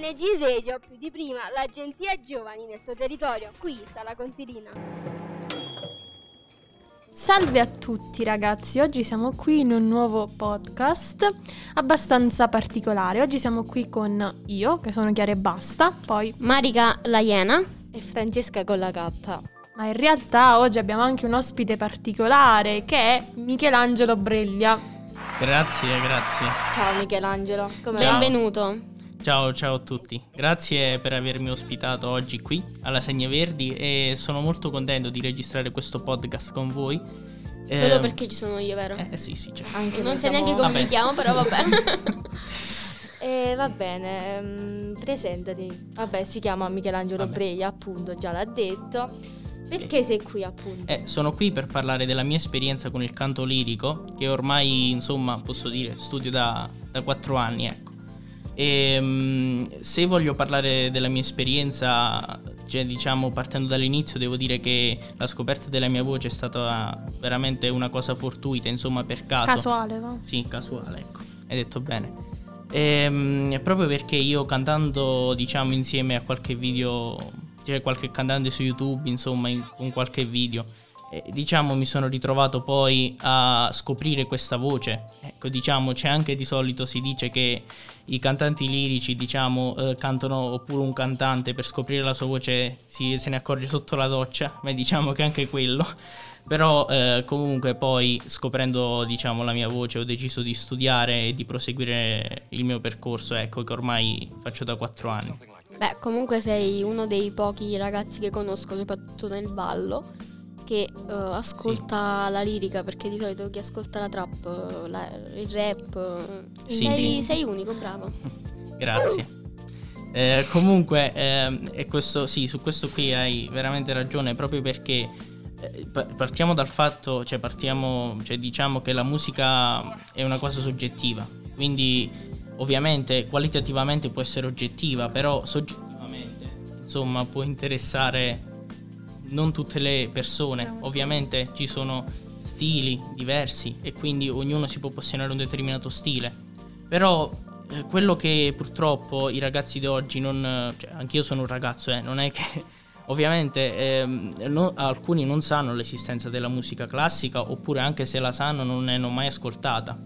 NG Radio, più di prima, l'agenzia giovani nel tuo territorio. Qui sta la consilina. Salve a tutti ragazzi, oggi siamo qui in un nuovo podcast abbastanza particolare. Oggi siamo qui con io, che sono Chiara e Basta, poi Marica la Iena e Francesca con la K. Ma in realtà oggi abbiamo anche un ospite particolare che è Michelangelo Breglia. Grazie, grazie. Ciao Michelangelo, come Ciao. Benvenuto. Ciao, ciao a tutti. Grazie per avermi ospitato oggi qui alla Segne Verdi e sono molto contento di registrare questo podcast con voi. Solo Eh, perché ci sono io, vero? Eh sì, sì, certo. Anche non sai siamo- neanche come Vabbè. mi chiamo, però vabbè. Eh, va bene, ehm, presentati. Vabbè, si chiama Michelangelo Vabbè. Breia, appunto, già l'ha detto. Perché sei qui, appunto? Eh, sono qui per parlare della mia esperienza con il canto lirico, che ormai, insomma, posso dire, studio da, da 4 anni, ecco. E mm, se voglio parlare della mia esperienza, cioè, diciamo, partendo dall'inizio, devo dire che la scoperta della mia voce è stata veramente una cosa fortuita, insomma, per caso. Casuale, va? Sì, casuale, ecco, hai detto bene. Ehm, proprio perché io cantando, diciamo, insieme a qualche video, c'è qualche cantante su YouTube, insomma, in- con qualche video, eh, diciamo, mi sono ritrovato poi a scoprire questa voce. Ecco, diciamo, c'è anche di solito si dice che i cantanti lirici, diciamo, eh, cantano oppure un cantante per scoprire la sua voce si, se ne accorge sotto la doccia, ma diciamo che anche quello. Però eh, comunque poi scoprendo diciamo la mia voce ho deciso di studiare e di proseguire il mio percorso, ecco che ormai faccio da quattro anni. Beh, comunque sei uno dei pochi ragazzi che conosco, soprattutto nel ballo, che eh, ascolta la lirica, perché di solito chi ascolta la trap, la- il rap, eh, Sì, sei, sì. sei unico, bravo. Grazie. Eh, comunque, ehm, e questo, sì, su questo qui hai veramente ragione, proprio perché eh, pa- partiamo dal fatto, cioè partiamo, cioè diciamo che la musica è una cosa soggettiva, quindi ovviamente qualitativamente può essere oggettiva, però soggettivamente, insomma, può interessare non tutte le persone, ovviamente ci sono stili diversi e quindi ognuno si può posizionare un determinato stile. Però eh, quello che purtroppo i ragazzi di oggi non... Cioè, anch'io sono un ragazzo, eh, non è che... Ovviamente ehm, no- alcuni non sanno l'esistenza della musica classica oppure anche se la sanno non ne hanno mai ascoltata.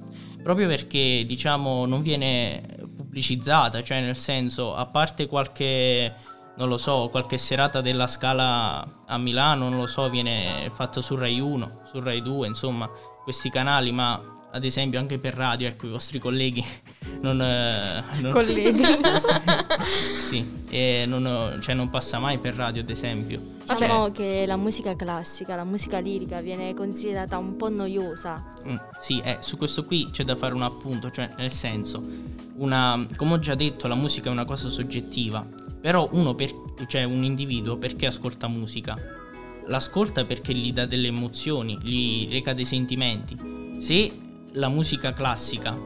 Proprio perché diciamo non viene pubblicizzata, cioè nel senso a parte qualche non lo so, qualche serata della Scala a Milano, non lo so, viene fatta su Rai 1, su Rai 2, insomma, questi canali, ma ad esempio anche per radio, ecco, i vostri colleghi non... eh, non- Colleghi. sì, e non, cioè non passa mai per radio, ad esempio. Diciamo che la musica classica, la musica lirica viene considerata un po' noiosa. Mm, sì, eh, su questo qui c'è da fare un appunto, cioè nel senso, una, come ho già detto, la musica è una cosa soggettiva, però uno, per, cioè un individuo, perché ascolta musica? L'ascolta perché gli dà delle emozioni, gli reca dei sentimenti. Se la musica classica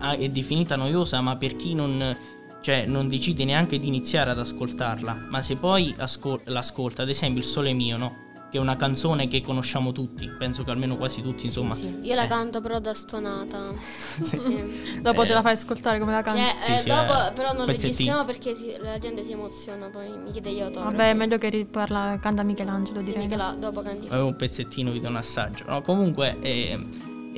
ah, è definita noiosa, ma per chi non, cioè, non decide neanche di iniziare ad ascoltarla, ma se poi ascol- l'ascolta, ad esempio Il Sole Mio, no? Che è una canzone che conosciamo tutti, penso che almeno quasi tutti, insomma. sì. Io la Eh. canto però da stonata. Sì. Dopo Eh. ce la fai ascoltare come la canti. Cioè, Sì, eh, sì, dopo eh, però non registriamo perché si- la gente si emoziona, poi mi chiede gli autografi. Vabbè, è meglio che riparla, canta Michelangelo, Sì, direi. Michela, dopo canti. avevo un pezzettino, vi do un assaggio. No, comunque, eh,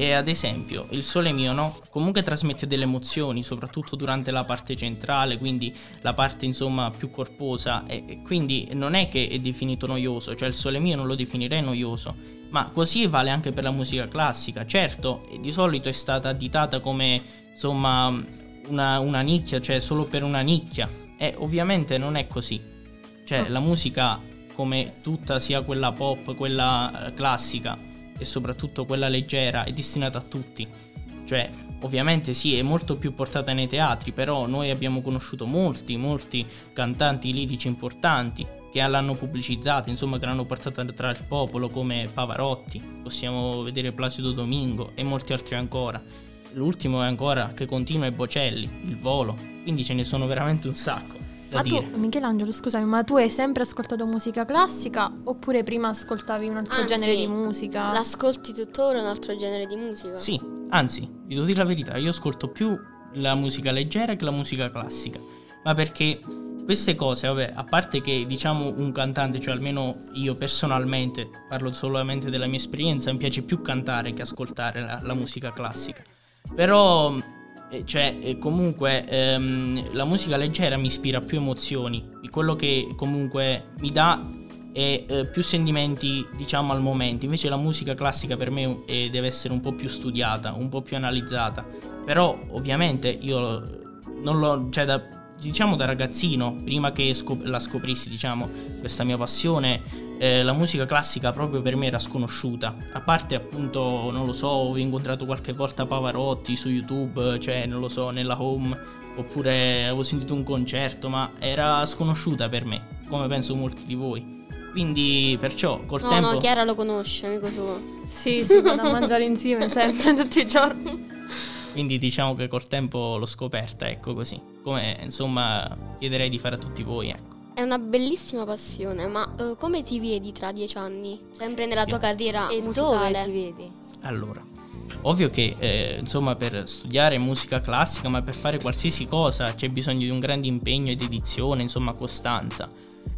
e ad esempio, il sole mio, no? Comunque trasmette delle emozioni, soprattutto durante la parte centrale, quindi la parte insomma più corposa. E, e quindi non è che è definito noioso, cioè il sole mio non lo definirei noioso. Ma così vale anche per la musica classica. Certo, eh, di solito è stata additata come insomma una, una nicchia, cioè solo per una nicchia. E ovviamente non è così. Cioè, la musica, come tutta, sia quella pop, quella eh, classica e soprattutto quella leggera, è destinata a tutti. Cioè, ovviamente sì, è molto più portata nei teatri, però noi abbiamo conosciuto molti, molti cantanti lirici importanti che l'hanno pubblicizzata, insomma, che l'hanno portata tra il popolo, come Pavarotti, possiamo vedere Placido Domingo e molti altri ancora. L'ultimo è ancora che continua è Bocelli, Il Volo, quindi ce ne sono veramente un sacco Ma dire. tu, Michelangelo, scusami, ma tu hai sempre ascoltato musica classica oppure prima ascoltavi un altro Anzi, genere di musica? L'ascolti tuttora un altro genere di musica? Sì, anzi, vi devo dire la verità, io ascolto più la musica leggera che la musica classica. ma perché queste cose, vabbè, a parte che diciamo un cantante, cioè almeno io personalmente, parlo solamente della mia esperienza, mi piace più cantare che ascoltare la, la musica classica. Però, cioè, eh, comunque, ehm, la musica leggera mi ispira più emozioni, quello che comunque mi dà è eh, più sentimenti, diciamo, al momento. Invece la musica classica per me eh, deve essere un po' più studiata, un po' più analizzata. Però, ovviamente, io non l'ho, cioè, da, diciamo da ragazzino, prima che scop- la scoprissi, diciamo, questa mia passione, eh, la musica classica proprio per me era sconosciuta. A parte appunto, non lo so, ho incontrato qualche volta Pavarotti su YouTube, cioè, non lo so, nella home, oppure avevo sentito un concerto, ma era sconosciuta per me, come penso molti di voi. Quindi perciò col no, tempo... No, Chiara lo conosce, amico suo. Sì, si vanno a mangiare insieme sempre, tutti i giorni. Quindi diciamo che col tempo l'ho scoperta, ecco così. Come insomma chiederei di fare a tutti voi, ecco. È una bellissima passione, ma uh, come ti vedi tra dieci anni? Sempre nella tua carriera e musicale? dove ti vedi? Allora, ovvio che eh, insomma per studiare musica classica, ma per fare qualsiasi cosa c'è bisogno di un grande impegno e dedizione, insomma costanza.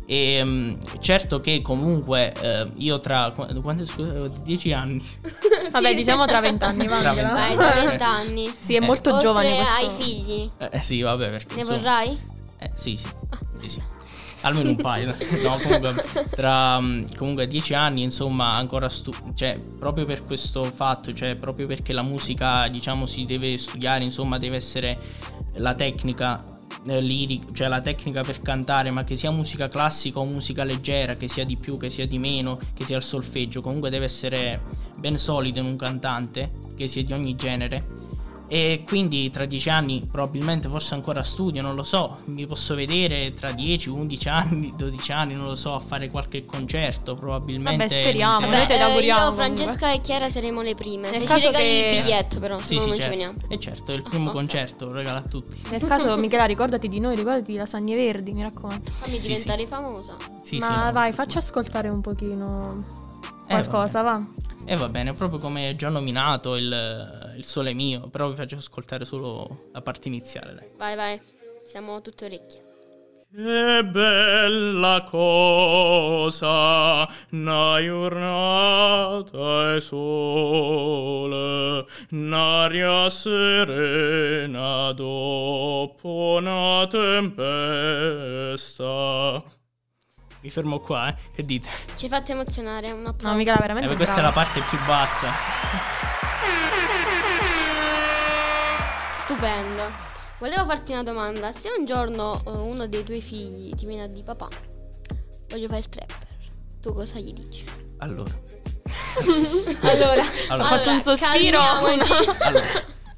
E um, certo che comunque uh, io tra quanti scusa, 10 anni. Vabbè, sì. diciamo tra 20 anni, va. Tra 20 Vai, tra 20 anni. Sì, è eh. molto Oltre giovane questo. hai figli? Eh, eh, sì, vabbè, perché Ne insomma, vorrai? Eh, sì, sì. Sì, sì. Almeno un paio. no, comunque tra comunque 10 anni, insomma, ancora stu- cioè proprio per questo fatto, cioè proprio perché la musica, diciamo, si deve studiare, insomma, deve essere la tecnica lirica, cioè la tecnica per cantare, ma che sia musica classica o musica leggera, che sia di più, che sia di meno, che sia il solfeggio, comunque deve essere ben solido in un cantante, che sia di ogni genere. E quindi tra dieci anni, probabilmente forse ancora studio, non lo so, mi posso vedere tra 10, 11 anni, 12 anni, non lo so, a fare qualche concerto, probabilmente. Vabbè, speriamo, Vabbè, noi te eh, l'auguriamo. io, Francesca e Chiara saremo le prime. Nel Se caso ci che- il biglietto però, Sì, se no sì, non certo. ci veniamo. E certo, è il primo ok. concerto, lo regalo a tutti. Nel caso, Michela, ricordati di noi, ricordati di Lasagne Verdi, mi raccomando. Fammi Sì, diventare famosa. Sì, Ma sì, no. vai, facci ascoltare un pochino Eh, qualcosa, va. E va bene, proprio come già nominato il, il sole mio, però vi faccio ascoltare solo la parte iniziale. Dai. Vai, vai. Siamo tutte orecchie. Che bella cosa, una giornata e sole, un'aria serena dopo una tempesta. Mi fermo qua, eh? Che dite? Ci hai fatto emozionare, un applauso. No, Michela, veramente Eh, questa è la parte più bassa. Stupendo. Volevo farti una domanda. Se un giorno eh, uno dei tuoi figli ti viene a dire papà, voglio fare il trapper, tu cosa gli dici? Allora, Allora, allora, fatto un sospiro. allora,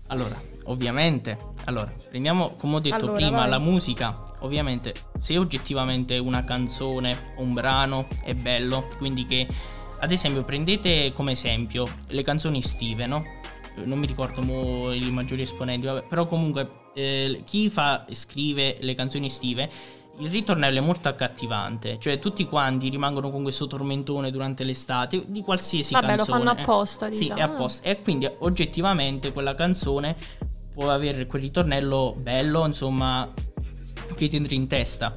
allora, ovviamente, allora, prendiamo come ho detto Allora, prima vai. la musica, ovviamente se oggettivamente una canzone, un brano è bello, quindi che ad esempio prendete come esempio le canzoni estive, no? Eh, Non mi ricordo mo i maggiori esponenti, vabbè, però comunque eh, chi fa e scrive le canzoni estive il ritornello è molto accattivante, cioè tutti quanti rimangono con questo tormentone durante l'estate di qualsiasi Vabbè, lo canzone. fanno eh. apposta, Sì, diciamo. è apposta. E quindi oggettivamente quella canzone può avere quel ritornello bello, insomma, che ti entra in testa.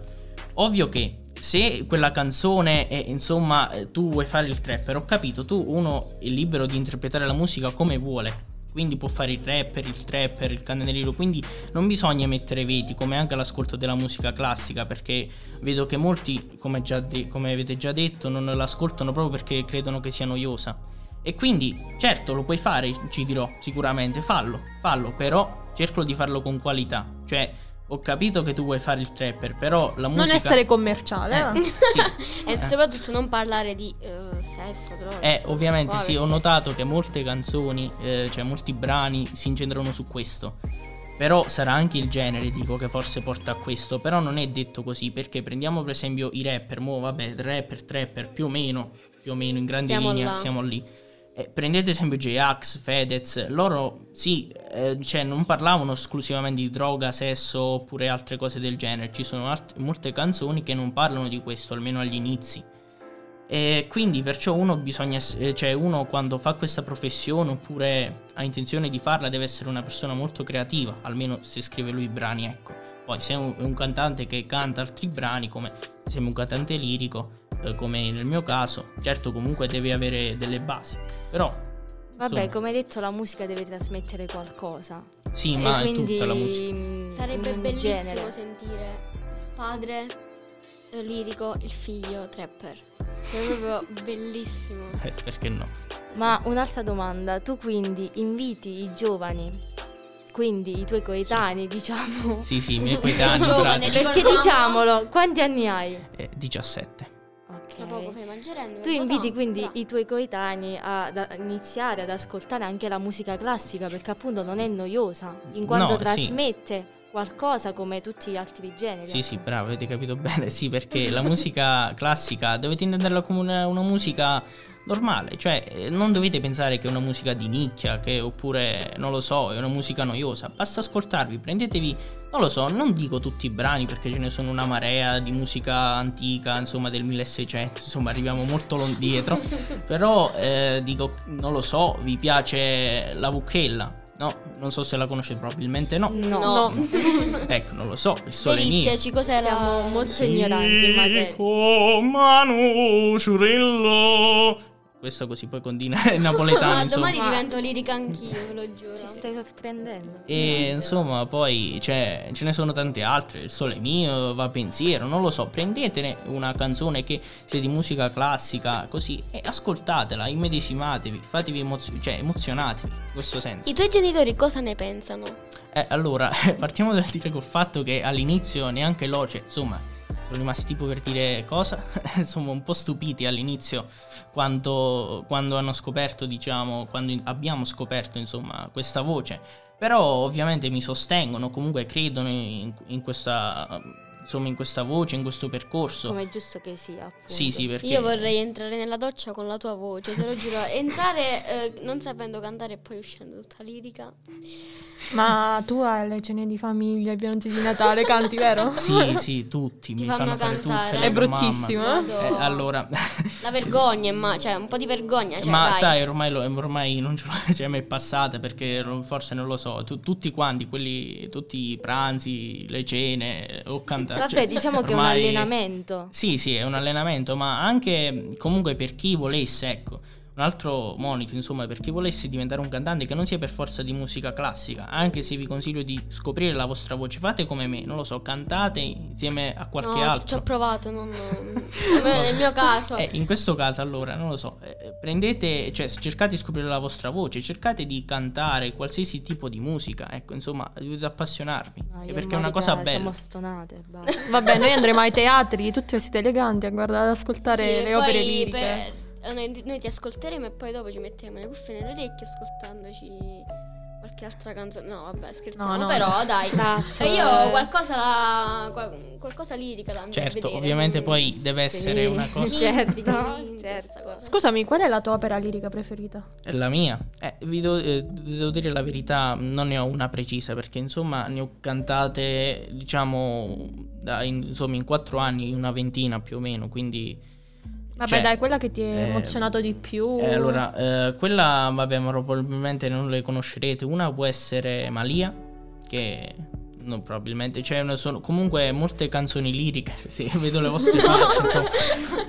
Ovvio che se quella canzone è, insomma, eh, tu vuoi fare il trapper, ho capito, tu uno è libero di interpretare la musica come vuole. Quindi può fare il rapper, il trapper, il candelero, quindi non bisogna mettere veti come anche all'ascolto della musica classica perché vedo che molti, come, già de- come avete già detto, non l'ascoltano proprio perché credono che sia noiosa. E quindi, certo, lo puoi fare, ci dirò sicuramente, fallo, fallo, però cerco di farlo con qualità. Cioè, ho capito che tu vuoi fare il trapper, però la musica... Non essere commerciale, va. Eh, sì. E soprattutto non parlare di eh, sesso, droga. Eh, ovviamente sì, ho notato che molte canzoni, eh, cioè molti brani si incentrano su questo. Però sarà anche il genere, dico, che forse porta a questo. Però non è detto così, perché prendiamo per esempio i rapper, mo vabbè, rapper, trapper, più o meno, più o meno in grandi Stiamo linee là. siamo lì. Eh, prendete esempio J-Ax, Fedez, loro sì, eh, cioè non parlavano esclusivamente di droga, sesso oppure altre cose del genere. Ci sono alt- molte canzoni che non parlano di questo, almeno agli inizi. E quindi perciò uno bisogna, eh, cioè uno quando fa questa professione oppure ha intenzione di farla deve essere una persona molto creativa, almeno se scrive lui i brani, ecco. Poi se è un, un cantante che canta altri brani, come se sei un cantante lirico, eh, come nel mio caso, certo comunque devi avere delle basi. Però Vabbè, insomma, come detto, la musica deve trasmettere qualcosa. sì, E ma è quindi, tutta la musica. mm, Sarebbe bellissimo genere. sentire il padre eh, lirico, il figlio trapper. È proprio bellissimo. Eh, perché no? Ma un'altra domanda, tu quindi inviti i giovani, quindi i tuoi coetanei, diciamo, Sì, sì, i miei coetanei, Giovane, perché diciamolo, quanti anni hai? eh, 17. Poco fai maggiorenne. Tu inviti tanto, quindi però. i tuoi coetanei ad a iniziare ad ascoltare anche la musica classica perché appunto non è noiosa, in quanto No, sì. trasmette qualcosa come tutti gli altri generi. Sì, sì, appunto. bravo, avete capito bene. Sì, perché la musica classica dovete intenderla come una, una musica normale, cioè eh, non dovete pensare che è una musica di nicchia, che oppure non lo so, è una musica noiosa. Basta ascoltarvi, prendetevi, non lo so, non dico tutti i brani perché ce ne sono una marea di musica antica, insomma del 1600, insomma arriviamo molto lon- dietro, però eh, dico, non lo so, vi piace la Vucchella? No, non so se la conoscete, probabilmente no. No, No. Ecco, non lo so, il sole mio. Deliziaci, cos'era? siamo molto ignoranti in materia. Manu Ciurillo. Questo così poi continua in napoletano, Ma insomma. domani divento lirica anch'io, ve lo giuro. Ci stai sorprendendo. E insomma, poi c'è- ce ne sono tante altre. Il sole mio, va pensiero, non lo so. Prendetene una canzone che sia di musica classica, così, e ascoltatela, immedesimatevi, fatevi emozio- cioè emozionatevi in questo senso. I tuoi genitori cosa ne pensano? Eh, allora, partiamo dal dire col fatto che all'inizio neanche loro, cioè, insomma, sono rimasti tipo per dire cosa, insomma, un po' stupiti all'inizio quando, quando hanno scoperto, diciamo, quando abbiamo scoperto, insomma, questa voce. Però ovviamente mi sostengono, comunque credono in, in questa, insomma, in questa voce, in questo percorso. Come è giusto che sia. Appunto. Sì, sì, perché... Io vorrei entrare nella doccia con la tua voce, te lo giuro. Entrare eh, non sapendo cantare e poi uscendo tutta lirica. Ma tu alle cene di famiglia, ai pranzi di Natale canti, vero? Sì, sì, tutti, Ti mi fanno fanno fare cantare. tutte. È bruttissimo, eh? Eh, allora... La vergogna, ma cioè un po' di vergogna. Cioè, Ma dai. sai, ormai, lo- ormai non ce l'ho, cioè, mi è passata perché forse non lo so. tu- tutti quanti, quelli, tutti i pranzi, le cene, ho cantato. Vabbè, cioè, diciamo che è un allenamento. Sì, sì, è un allenamento, ma anche comunque per chi volesse, ecco. Un altro monito, insomma, per chi volesse diventare un cantante che non sia per forza di musica classica, anche se vi consiglio di scoprire la vostra voce, fate come me, non lo so, cantate insieme a qualche no, ci- ci altro. ho provato, non, almeno nel mio caso. Eh, in questo caso, allora, non lo so, eh, prendete, cioè cercate di scoprire la vostra voce, cercate di cantare qualsiasi tipo di musica, ecco, insomma, dovete appassionarvi, No, eh, perché è una cosa bella. Siamo stonate. Vabbè, noi andremo ai teatri, tutti vestiti eleganti, a guardare, ad ascoltare Sì, le opere liriche. per- noi, noi ti ascolteremo e poi dopo ci metteremo le cuffie nelle orecchie ascoltandoci qualche altra canzone. No, vabbè, scherziamo. No, no. però dai. Trap, E io eh, qualcosa, la- qual- qualcosa lirica da andare a Certo, vedere. ovviamente non- poi deve sì, essere una cosa... Certo, certo. Scusami, qual è la tua opera lirica preferita? È La mia, eh, vi do- eh, devo dire la verità, non ne ho una precisa perché insomma ne ho cantate diciamo da- in, insomma in quattro anni una ventina più o meno, quindi... Vabbè, cioè, dai, quella che ti ha eh, emozionato di più. eh, allora, eh, quella vabbè ma probabilmente non le conoscerete, una può essere Malia, che no, probabilmente, cioè sono comunque molte canzoni liriche, sì, vedo le vostre facce, insomma.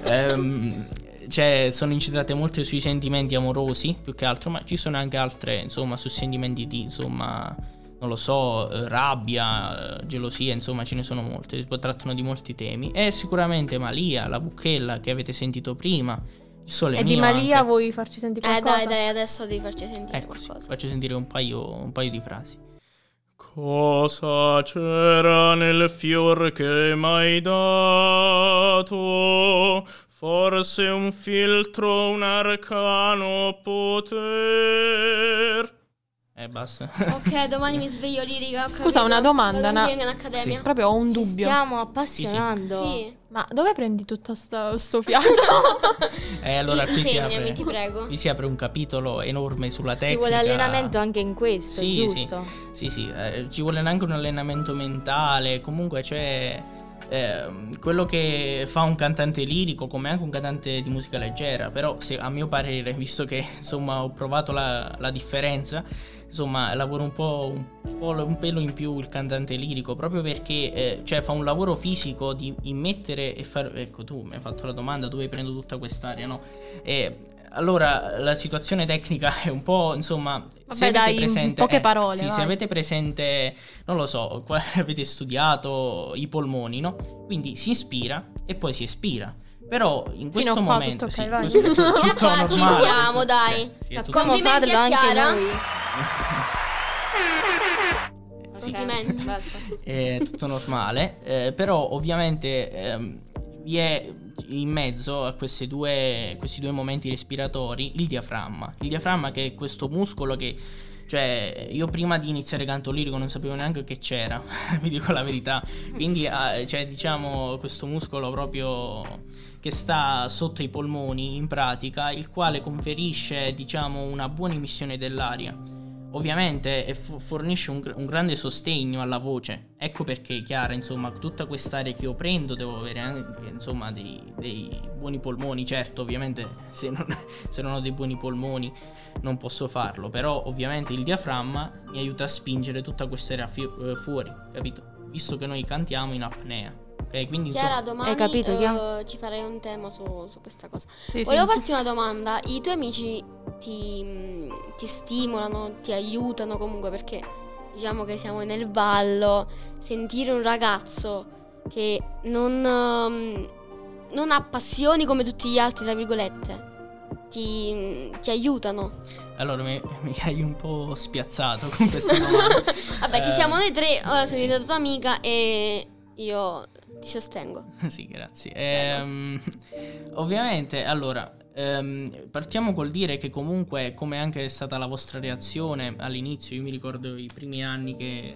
Ehm, cioè, sono incentrate molto sui sentimenti amorosi, più che altro, ma ci sono anche altre, insomma, su sentimenti di, insomma, non lo so, eh, rabbia, eh, gelosia, insomma, ce ne sono molte, si trattano di molti temi. E sicuramente Malia, la Vucchella che avete sentito prima, il sole e di Malia anche. vuoi farci sentire Eh qualcosa? dai, dai, adesso devi farci sentire Ecco, sì, qualcosa. faccio sentire un paio, un paio di frasi. Cosa c'era nel fior che m'hai dato? Forse un filtro, un arcano poter. E basta. Ok, domani mi sveglio lirica. Scusa, capito. una domanda, una- accademia. Proprio ho un Ci dubbio. stiamo appassionando. Sì. Ma dove prendi tutto sta- sto fiato? E allora qui si apre, ti prego. qui si apre un capitolo enorme sulla Ci tecnica. vuole allenamento anche in questo, Sì, giusto? Sì, sì, eh, ci vuole anche un allenamento mentale, comunque c'è ehm, quello che fa un cantante lirico come anche un cantante di musica leggera, però se, a mio parere, visto che insomma ho provato la, la differenza, insomma lavora un po', un, po', un pelo in più il cantante lirico proprio perché eh, cioè, fa un lavoro fisico di immettere e fare ecco tu mi hai fatto la domanda dove prendo tutta quest'aria no? E, allora, la situazione tecnica è un po', insomma, Vabbè, se avete dai, presente poche eh, parole, sì, vai. se avete presente, non lo so, qua- avete studiato i polmoni, no? Quindi si ispira e poi si espira. Però in questo qua momento tutto sì, ok, vai. questo tutto, tutto Qua normale. ci siamo, tutto- dai. eh, sì, Complimenti farlo anche Chiara. noi. Sì. Complimenti. basta. è tutto normale, eh, però ovviamente ehm, vi è in mezzo a queste due, questi due momenti respiratori il diaframma. Il diaframma che è questo muscolo che, cioè, io prima di iniziare canto lirico non sapevo neanche che c'era, vi dico la verità. Quindi, ah, cioè, diciamo, questo muscolo proprio che sta sotto i polmoni in pratica, il quale conferisce, diciamo, una buona emissione dell'aria. Ovviamente e fu- fornisce un, un grande sostegno alla voce. Ecco perché, Chiara, insomma, tutta quest'aria che io prendo devo avere anche, insomma, dei, dei buoni polmoni. Certo, ovviamente, se non, se non ho dei buoni polmoni non posso farlo. Però, ovviamente, il diaframma mi aiuta a spingere tutta quest'aria fi- eh, fuori, capito? Visto che noi cantiamo in apnea. Ok, quindi Chiara, insomma, domani Hai capito, eh, Chiara? ci farei un tema su, su questa cosa. Sì, sì. Volevo farti una domanda. I tuoi amici ti, ti stimolano, ti aiutano comunque perché diciamo che siamo nel vallo. Sentire un ragazzo che non, ehm, non ha passioni come tutti gli altri, tra virgolette, ti, ti aiutano. allora mi, mi hai un po' spiazzato con questa domanda. Vabbè, ci Eh, siamo noi tre. Ora sono sì. diventata tua amica e io ti sostengo. sì, grazie. Ehm, ovviamente, allora, ehm, partiamo col dire che comunque, come anche è stata la vostra reazione all'inizio, io mi ricordo i primi anni che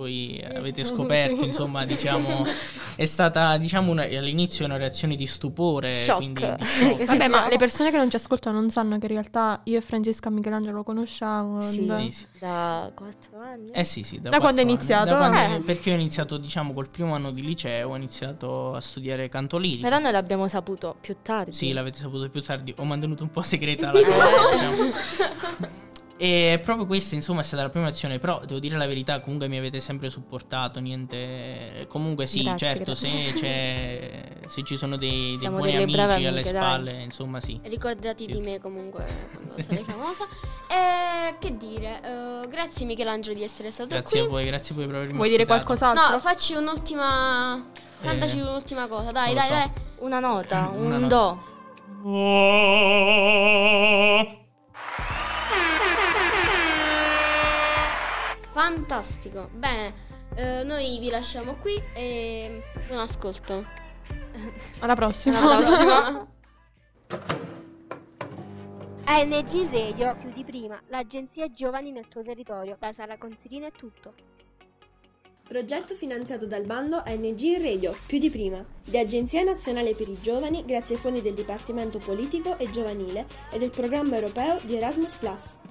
voi avete scoperto, insomma, diciamo, è stata, diciamo, una- all'inizio una reazione di stupore, Shock. quindi di shock. Vabbè, ma le persone che non ci ascoltano non sanno che in realtà io e Francesca Michelangelo lo conosciamo. Sì, da- Sì, sì. da quattro anni. Eh sì, sì, da, Da quando è iniziato? Da quando Eh. Perché ho iniziato, diciamo, col primo anno di liceo, ho iniziato a studiare canto lirico. Però noi l'abbiamo saputo più tardi. Sì, l'avete saputo più tardi. Ho mantenuto un po' segreta la cosa, diciamo. E proprio questa, insomma, è stata la prima azione. Però devo dire la verità, comunque mi avete sempre supportato. Niente. Comunque, sì, Grazie, certo, Se, grazie. c'è, se ci sono dei, dei buoni amici brave alle amiche, dai. spalle, insomma, sì. Ricordati Sì. di me comunque quando sarai famosa. E che dire, eh, grazie Michelangelo di essere stato Grazie a qui. voi, grazie a voi per avermi Vuoi dire qualcos'altro? No, facci un'ultima. Cantaci Eh, un'ultima cosa, dai, dai, so. dai. Una nota, Una un nota. do. Fantastico. Bene, eh, noi vi lasciamo qui e buon ascolto. Alla prossima. Alla prossima. ANG Radio più di prima, l'agenzia giovani nel tuo territorio. Da Sara Consilina è tutto. Progetto finanziato dal bando ANG Radio, più di prima, di Agenzia Nazionale per i Giovani grazie ai fondi del Dipartimento Politico e Giovanile e del programma europeo di Erasmus ⁇